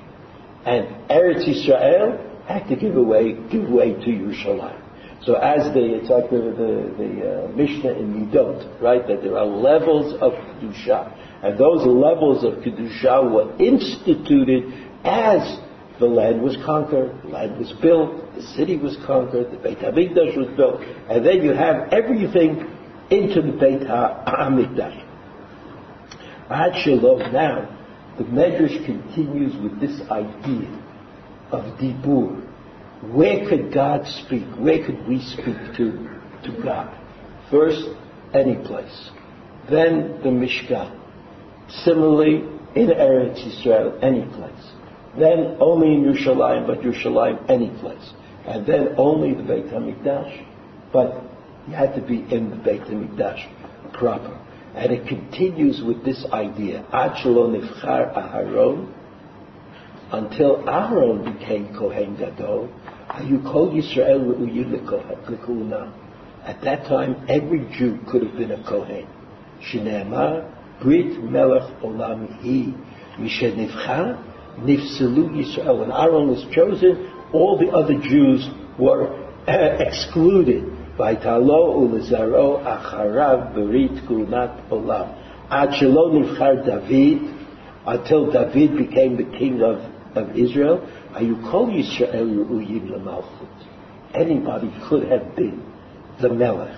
And Eretz Yisrael had to give away, give way to Yerushalayim. So as the, it's like the, the, the uh, Mishnah in Midot, right, that there are levels of Kedusha. And those levels of Kedusha were instituted as the land was conquered, the land was built, the city was conquered, the Beit HaMikdash was built, and then you have everything into the Beit HaMikdash. Ad Shalom now, the Medrash continues with this idea of Dibur. Where could God speak? Where could we speak to, to God? First, any place. Then the Mishkan. Similarly, in Eretz Yisrael, any place. Then only in Yerushalayim, but Yerushalayim, any place. And then only the Beit HaMikdash, but you had to be in the Beit HaMikdash proper. And it continues with this idea, until Aaron became Kohen Gadol, you Yisrael. At that time, every Jew could have been a Kohen. Shneemar, Brit Melech Olam Hi, Mishenivcha, Nifselu Yisrael. When Aaron was chosen, all the other Jews were eh, excluded. Vaitalo ulezaro acharav berit kunat olam. Ad shelo nivchar David, until David became the king of, of Israel, you call Yisrael Ru'uyim Lamalchut. Anybody could have been the Melech.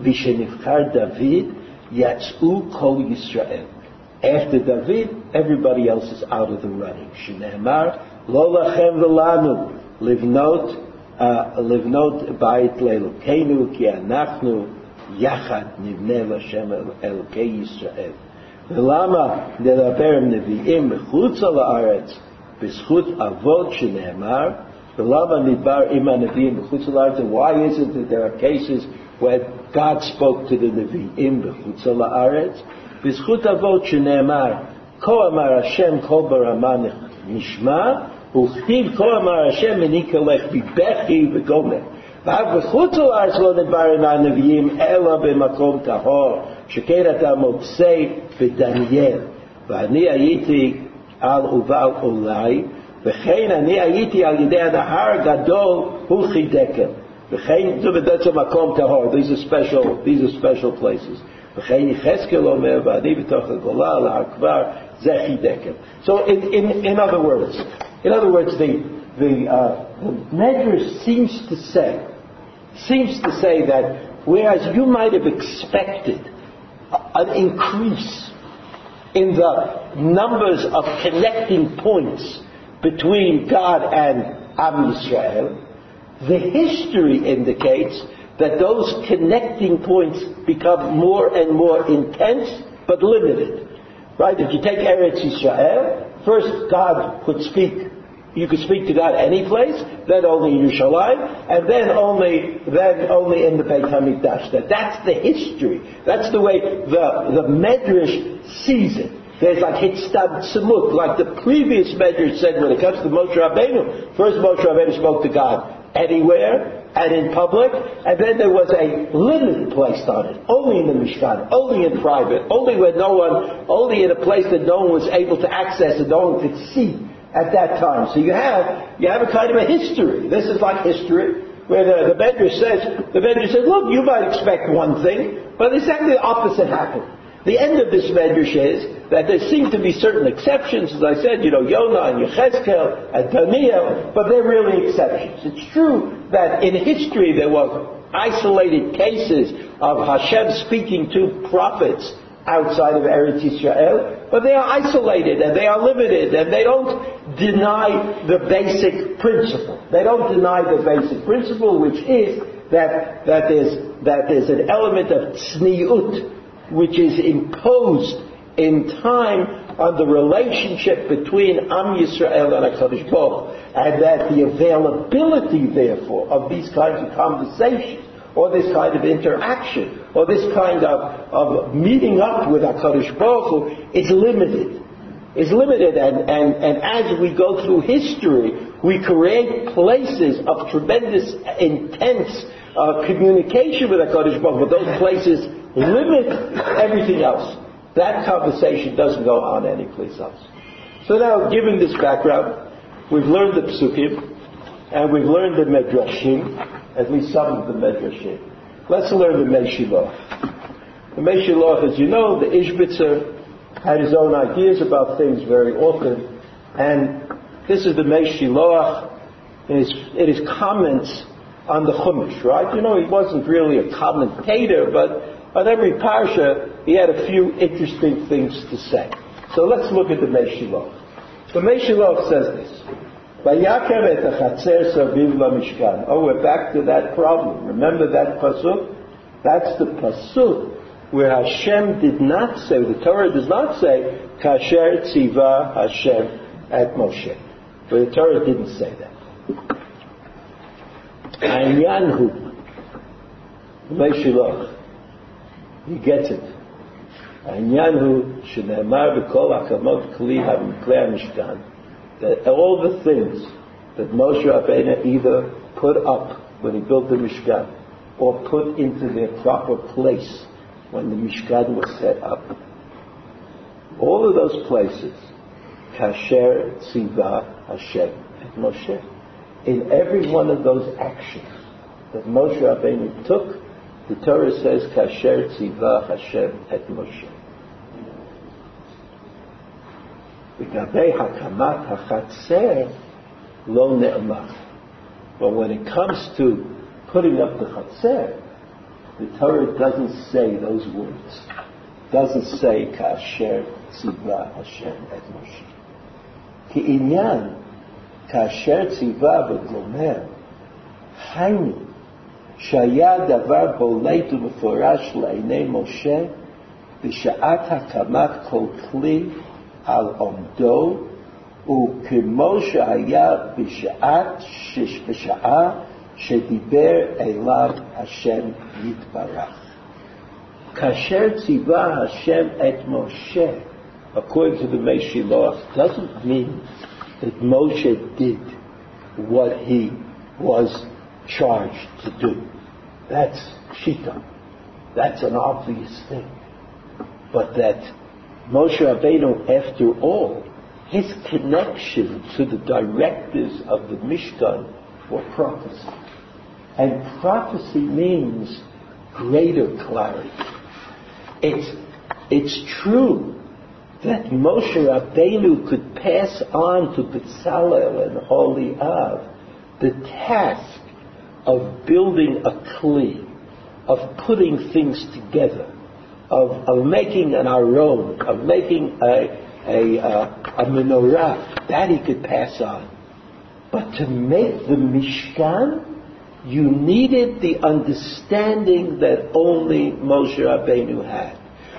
Vishenivchar David, Yatzu Kol Yisrael. After David, everybody else is out of the running. Shneemar, Lo Lachem V'lanu, Livnot, לבנות בית לאלוקינו, כי אנחנו יחד נבנה לשם אלוקי ישראל. ולמה נדבר עם נביאים מחוץ לארץ בזכות אבות שנאמר, ולמה נדבר עם הנביאים מחוץ לארץ, and why is it that there are cases where God spoke to the נביאים בחוץ לארץ? בזכות אבות שנאמר, כה אמר השם כל ברמה נשמע, וכתיב כה אמר השם מניקה לך בבכי וגומר. ואף בחוץ לארץ לא נדבר עם הנביאים אלא במקום טהור, שכן אתה מוצא בדניאל. ואני הייתי על ובל אולי, וכן אני הייתי על ידי הנהר גדול הוא חידקל. וכן, that's a מקום טהור, these are special, these are special places. וכן יחזקאל אומר, ואני בתוך הגולה על ההר כבר, זה חידקל. So in, in, in other words, in other words, the, the, uh, the Medrash seems to say, seems to say that whereas you might have expected an increase in the numbers of connecting points between God and Am Yisrael, the history indicates that those connecting points become more and more intense but limited. Right? If you take Eretz Yisrael, first God could speak you could speak to God any place, then only in Yerushalayim, and then only then only in the Beit Hamikdash. That that's the history. That's the way the the Medrash sees it. There's like Hitzad Samut, like the previous Medrash said when it comes to Moshe Rabbeinu. First Moshe Rabbeinu spoke to God anywhere and in public, and then there was a limit placed on it, only in the Mishkan, only in private, only where no one, only in a place that no one was able to access and no one could see at that time. So you have you have a kind of a history. This is like history where the, the Medrash says the Medrash says, look, you might expect one thing, but exactly the opposite happened. The end of this Medrash is that there seem to be certain exceptions, as I said, you know, Yonah and Yechezkel and Daniel, but they're really exceptions. It's true that in history there were isolated cases of Hashem speaking to prophets outside of Eretz Yisrael, but they are isolated and they are limited and they don't deny the basic principle. They don't deny the basic principle, which is that, that, there's, that there's an element of tzniut, which is imposed in time on the relationship between Am Yisrael and HaKadosh Baruch and that the availability, therefore, of these kinds of conversations or this kind of interaction, or this kind of, of meeting up with HaKadosh Baruch Hu is limited. Is limited, and, and, and as we go through history, we create places of tremendous, intense uh, communication with HaKadosh Baruch Hu, but those places limit everything else. That conversation doesn't go on anyplace else. So now, given this background, we've learned the psukim, and we've learned the medrashim, at least some of the Medrashim. Let's learn the Meshiloch. The Meshiloch, as you know, the Ishbitzer had his own ideas about things very often, and this is the Meshiloch in his, in his comments on the Chumash, right? You know, he wasn't really a commentator, but on every parsha, he had a few interesting things to say. So let's look at the Meshiloch. The Meshiloch says this. Vayakev et hachaser saviv lamishkan. Oh, we're back to that problem. Remember that pasuk? That's the pasuk where Hashem did not say, the Torah does not say, kasher tziva Hashem at Moshe. But the Torah didn't say that. Yanhu, Meshilach. He gets it. Yanhu, Shinamar, Bekol, Akamot, Kli, Hamikle, Mishkan that all the things that Moshe Rabbeinu either put up when he built the Mishkan or put into their proper place when the Mishkan was set up. All of those places, Kasher Tziva Hashem and Moshe. In every one of those actions that Moshe Rabbeinu took, the Torah says Kasher Tziva Hashem et Moshe. לגבי הקמת החצר לא נאמר. But when it comes to putting up the chaser, the Torah doesn't say those words. Doesn't say kasher tzivah Hashem et Moshe. כעניין כאשר ציווה וגומר, היינו שהיה דבר בולט ומפורש לעיני משה בשעת הקמת כל כלי על עומדו, וכמו שהיה בשעת, בשעה שדיבר אליו השם יתברך. כאשר ציווה השם את משה, according to the Meshiloach, doesn't mean that Moshe did what he was charged to do. That's Shita. That's an obvious thing. But that Moshe Rabbeinu, after all, his connection to the directives of the Mishkan were prophecy. And prophecy means greater clarity. It's, it's true that Moshe Rabbeinu could pass on to Bezalel and Oholiav the task of building a kli, of putting things together, of, of making an aron, of making a, a, a, a menorah, that he could pass on. But to make the Mishkan, you needed the understanding that only Moshe Rabbeinu had.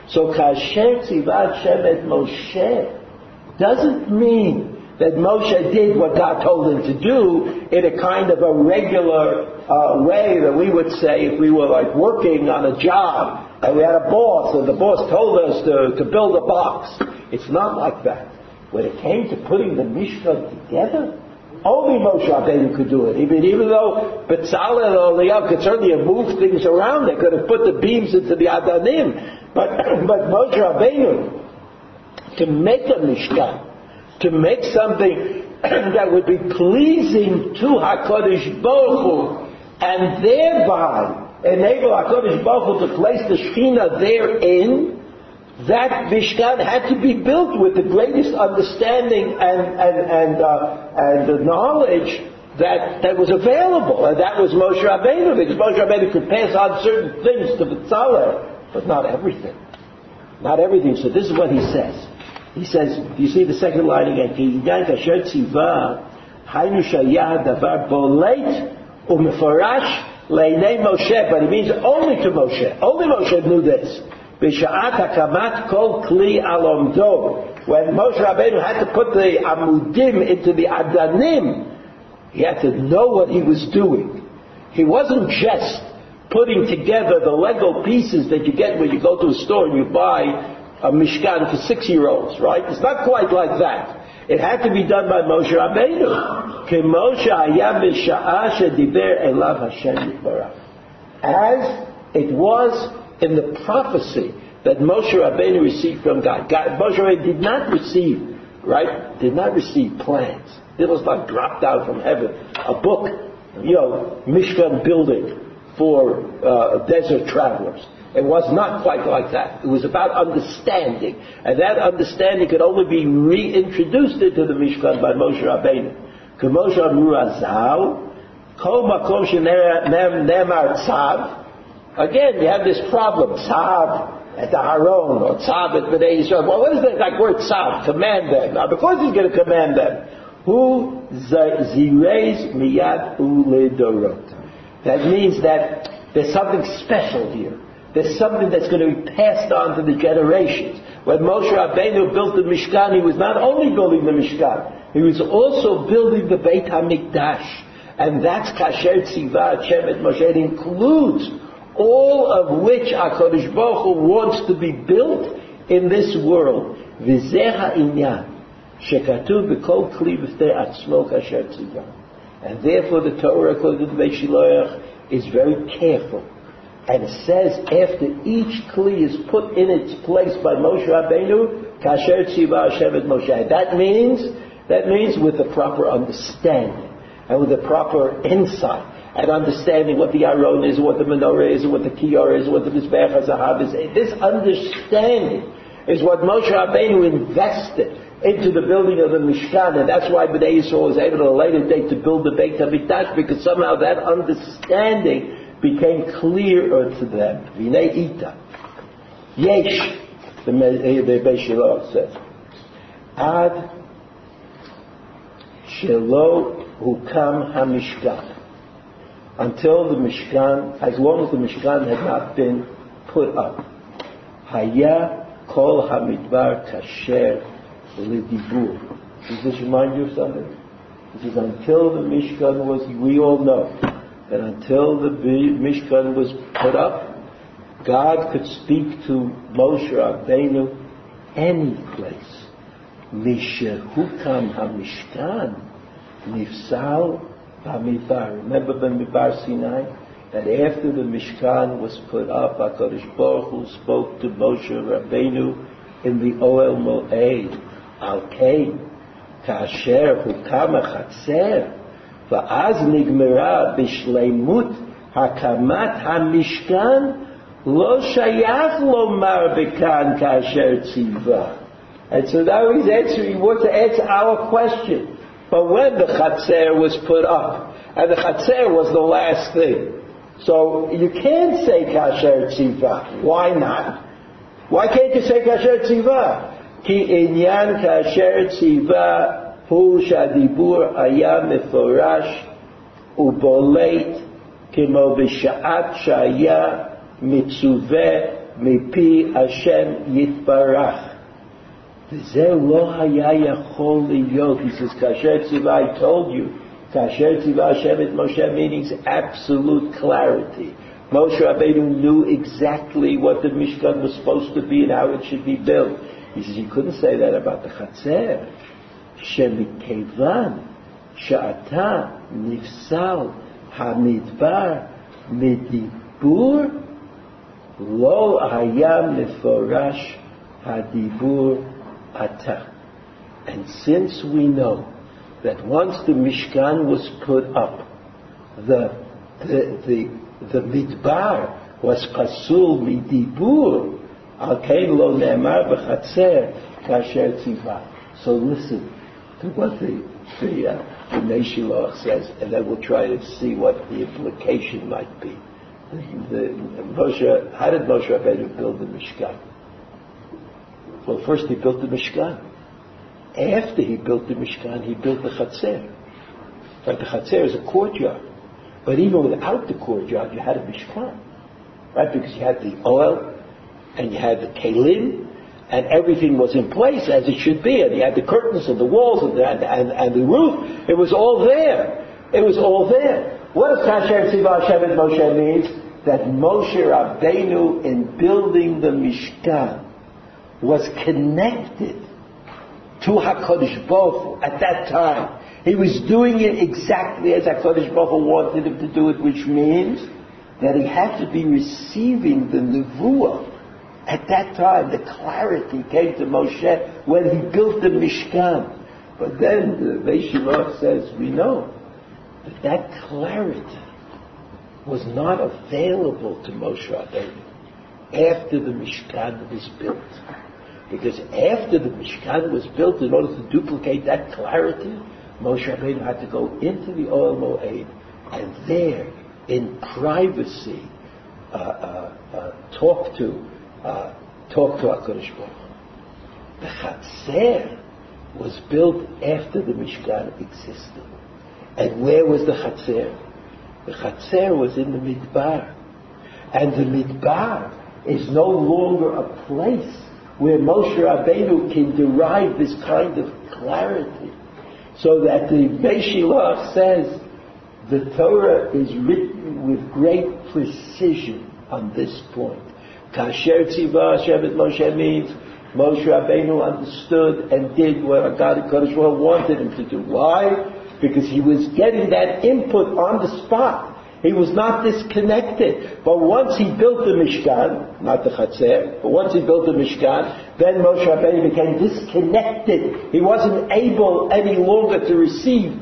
So Kasher Tzivat Shemet Moshe doesn't mean that Moshe did what God told him to do in a kind of a regular uh, way that we would say if we were like working on a job and we had a boss, and the boss told us to, to build a box. It's not like that. When it came to putting the Mishnah together, only Moshe Rabbeinu could do it. Even, even though Betzalel or Eliyahu could certainly have moved things around, they could have put the beams into the Adanim. But, but Moshe Rabbeinu, to make a Mishkan, to make something that would be pleasing to HaKadosh Baruch Hu, and thereby enable HaKadosh Baruch Hu to place the Shekhinah therein, that Mishkan had to be built with the greatest understanding and, and, and, uh, and the knowledge that, that was available. And that was Moshe Rabbeinu, because Moshe Rabbeinu could pass on certain things to Bezalel, but not everything. Not everything. So this is what he says. He says, do you see the second line again? Hainu davar bolet Leinei Moshe, but it means only to Moshe. Only Moshe knew this. B'sha'at hakamat kol kli alomdo. When Moshe Rabbeinu had to put the amudim into the adanim, he had to know what he was doing. He wasn't just putting together the Lego pieces that you get when you go to a store and you buy a Mishkan for six-year-olds, right? It's not quite like that. It had to be done by Moshe Rabbeinu. Moshe elav Hashem As it was in the prophecy that Moshe Rabbeinu received from God. God Moshe Rabbeinu did not receive, right? Did not receive plans. It was like dropped out from heaven, a book you know, Mishkan building for uh, desert travelers. It was not quite like that. It was about understanding. And that understanding could only be reintroduced into the Mishkan by Moshe Rabbeinu. Moshe Azal, Kol Makom Nemar Tzav. Again, you have this problem. Tzav at the Haron or Tzav at Bnei Yisrael. Well, what is that like word Tzav? Command them. Now, because he's going to command them, who zireis miyad uledorot. That means that there's something special here. There's something that's going to be passed on to the generations. When Moshe Rabbeinu built the Mishkan, he was not only building the Mishkan, he was also building the Beit HaMikdash. And that's Kasher Tziva Shemet Moshe. It includes all of which HaKadosh Baruch Hu wants to be built in this world. V'zeha inyan. Shekatuv b'kol kli b'ftei atzmo kasher tziva. And therefore the Torah, according to the is very careful. And it says after each kli is put in its place by Moshe Rabbeinu, kasher tziva Hashem Moshe. That means, that means with the proper understanding and with the proper insight and understanding what the Aron is, what the menorah is, what the Kiyar is, what the Mizbech HaZahav is. This understanding is what Moshe Rabbeinu invested into the building of the Mishkan, and that's why Bnei Yisrael was able at a later date to build the Beit HaMikdash, because somehow that understanding became clearer to them. V'nei ita. Yesh, the, the Beis says. Ad shelo hukam hamishkan. Until the Mishkan, as long as the Mishkan had not been put up. Haya kol hamidbar kasher Lidibur. Does this remind you of something? It says, until the Mishkan was, we all know, that until the Mishkan was put up, God could speak to Moshe Rabbeinu any place. Mishehukam HaMishkan Nifsal Bamidbar. Remember Bamidbar Sinai? That after the Mishkan was put up, HaKadosh Baruch Hu spoke to Moshe Rabbeinu in the Ohel Moed. Al-Kain, Kasher Hukam HaChatzer, ואז נגמרה בשלמות הקמת המשכן, לא שייך לומר בכאן כאשר ציווה. And so now he's answering, what to answer our question. But when the Chatzer was put up, and the Chatzer was the last thing, so you can't say Kasher Tziva. Why not? Why can't you say Kasher Tziva? כי עניין כאשר ציווה הוא שהדיבור היה מפורש ובולט כמו בשעת שהיה מצווה מפי השם יתברך. וזה לא היה יכול להיות. He says, כאשר ציווה, I told you, כאשר ציווה השם את משה means absolute clarity. Moshe Rabbeinu knew exactly what the Mishkan was supposed to be and how it should be built. He says, you couldn't say that about the Chatzer. שמכיוון שאתה נפסל המדבר מדיבור, לא היה מפורש הדיבור אתה. And since we know that once the Mishkan was put up, the, the, the, the midbar was pasul midibur, so listen to what the, the, uh, the says, and then we'll try to see what the implication might be. The, the, Moshe, how did Moshe Rabbeinu build the Mishkan? Well, first he built the Mishkan. After he built the Mishkan, he built the Chatzer. Right, the Chatzer is a courtyard. But even without the courtyard, you had a Mishkan. Right, because you had the oil, and you had the kalim, and everything was in place as it should be, and he had the curtains and the walls and the, and, and the roof. It was all there. It was all there. What does Kasher Hashem and Moshe means? That Moshe Rabbeinu, in building the Mishkan, was connected to HaKadosh Baruch Hu at that time. He was doing it exactly as HaKadosh Baruch Hu wanted him to do it, which means that he had to be receiving the Nevuah at that time, the clarity came to Moshe when he built the Mishkan. But then the Beishiva says, we know that that clarity was not available to Moshe Rabbeinu after the Mishkan was built. Because after the Mishkan was built, in order to duplicate that clarity, Moshe Rabbeinu had to go into the Ohel Moed and there, in privacy, uh, uh, uh, talk to talk to Hakadosh Baruch. The Chatzer was built after the Mishkan existed, and where was the Chatzer? The Chatzer was in the Midbar, and the Midbar is no longer a place where Moshe Rabbeinu can derive this kind of clarity. So that the Beishiloch says the Torah is written with great precision on this point. Kasher Tziva Hashem Moshe means Moshe Rabbeinu understood and did what God Kodesh wanted him to do. Why? Because he was getting that input on the spot. He was not disconnected. But once he built the Mishkan, not the Chatzir, but once he built the Mishkan, then Moshe Rabbeinu became disconnected. He wasn't able any longer to receive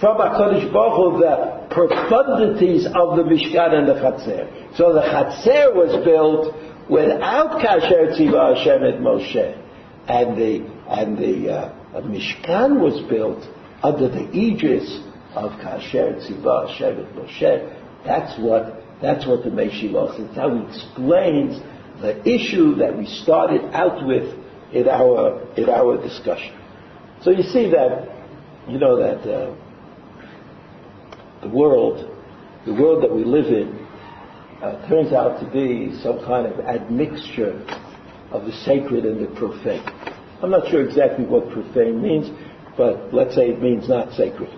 from HaKadosh Baruch Hu the profundities of the Mishkan and the Chatzir. So the Chatzir was built without Kasher Tziva Hashem et Moshe. And the, and the uh, Mishkan was built under the aegis of Kasher Tziva Hashem et Moshe. That's what, that's what the Meshiloch says. how he explains the issue that we started out with in our, in our discussion. So you see that, you know, that uh, the world, the world that we live in, uh, turns out to be some kind of admixture of the sacred and the profane. I'm not sure exactly what profane means, but let's say it means not sacred.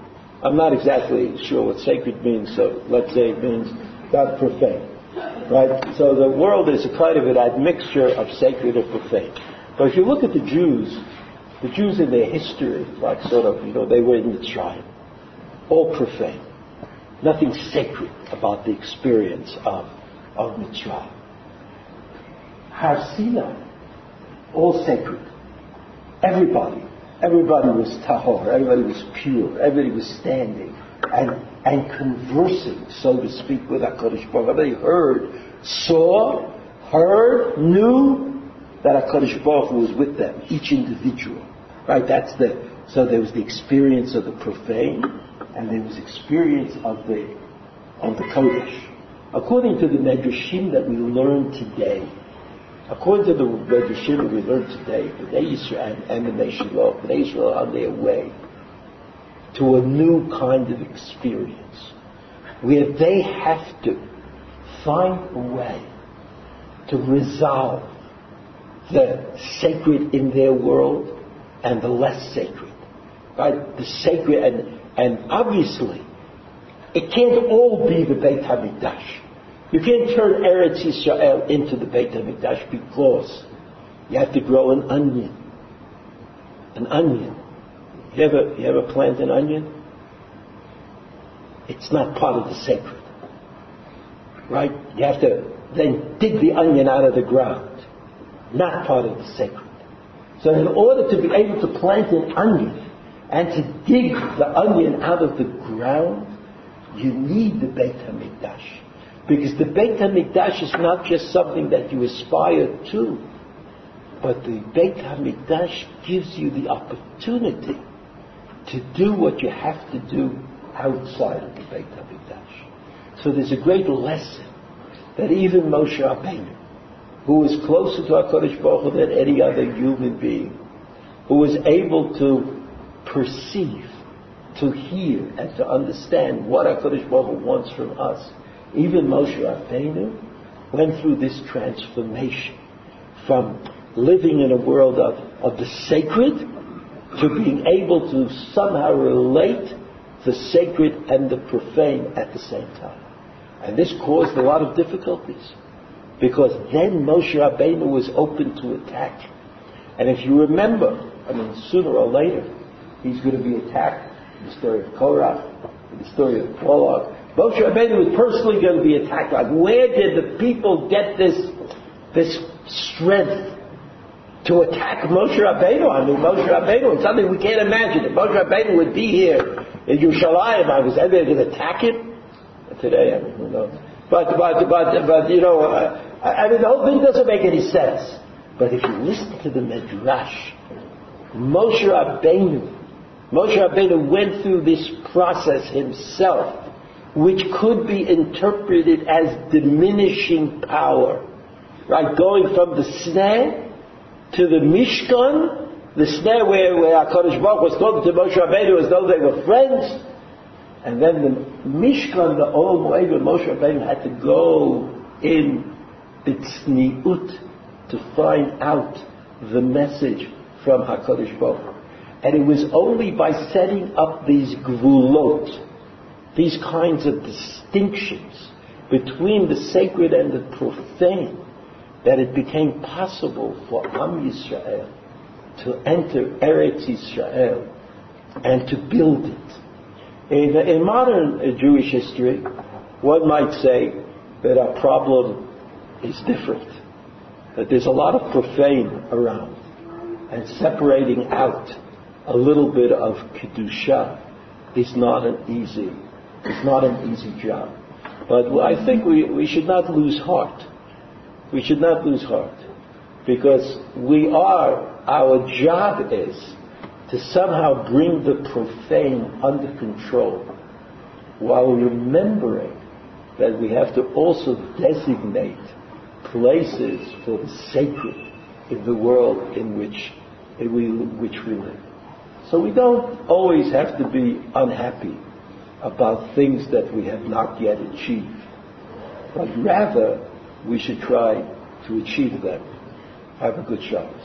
I'm not exactly sure what sacred means, so let's say it means not profane. Right? So the world is a kind of an admixture of sacred and profane. But if you look at the Jews, the Jews in their history, like sort of, you know, they were in the tribe, all profane. Nothing sacred about the experience of, of Mitzrayim. Har Sinai, all sacred. Everybody Everybody was tahor, everybody was pure, everybody was standing and, and conversing, so to speak, with HaKadosh Baruch. Everybody heard, saw, heard, knew that HaKadosh Baruch was with them, each individual. Right? That's the, so there was the experience of the profane, and there was experience of the, of the Kodesh. According to the Medrashim that we learn today, According to the Medrashim that we learned today, the Israel and the nation of Israel are on their way to a new kind of experience where they have to find a way to resolve the sacred in their world and the less sacred. Right? The sacred and, and obviously it can't all be the Beit HaMikdash. You can't turn Eretz Yisrael into the Beit HaMikdash because you have to grow an onion. An onion. You ever, you ever plant an onion? It's not part of the sacred. Right? You have to then dig the onion out of the ground. Not part of the sacred. So in order to be able to plant an onion and to dig the onion out of the ground, you need the Beit HaMikdash. Because the Beit HaMikdash is not just something that you aspire to, but the Beit HaMikdash gives you the opportunity to do what you have to do outside of the Beit HaMikdash. So there's a great lesson that even Moshe Rabbeinu, who was closer to HaKadosh Baruch Hu than any other human being, who was able to perceive, to hear, and to understand what HaKadosh Baruch Hu wants from us, even Moshe Rabbeinu went through this transformation from living in a world of, of the sacred to being able to somehow relate the sacred and the profane at the same time. And this caused a lot of difficulties because then Moshe Rabbeinu was open to attack. And if you remember, I mean, sooner or later, he's going to be attacked the story of Korach, in the story of Balak, Moshe Rabbeinu was personally going to be attacked. Like, where did the people get this, this strength to attack Moshe Rabbeinu? I mean, Moshe Rabbeinu is something we can't imagine. If Moshe Rabbeinu would be here in Yerushalayim, I was, they're going to attack him Today, I mean, who knows? But, but, but, but, you know, uh, I mean, the whole thing doesn't make any sense. But if you listen to the Midrash, Moshe Rabbeinu, Moshe Rabbeinu went through this process himself, which could be interpreted as diminishing power. Right? Going from the Sneh to the Mishkan, the Sneh where, where HaKadosh Baruch was talking to Moshe Rabbeinu as though they were friends, and then the Mishkan, the Ohel Moed, Moshe Rabbeinu had to go in Bitsniut to find out the message from HaKadosh Baruch And it was only by setting up these gvulot, these kinds of distinctions between the sacred and the profane, that it became possible for Am Yisrael to enter Eretz Yisrael and to build it. In, in modern uh, Jewish history, one might say that our problem is different. That there's a lot of profane around. And separating out a little bit of Kedusha is not an easy, it's not an easy job. But I think we, we should not lose heart. We should not lose heart. Because we are, our job is to somehow bring the profane under control while remembering that we have to also designate places for the sacred in the world in which, in we, which we live. So we don't always have to be unhappy about things that we have not yet achieved, but rather we should try to achieve them. Have a good Shabbos.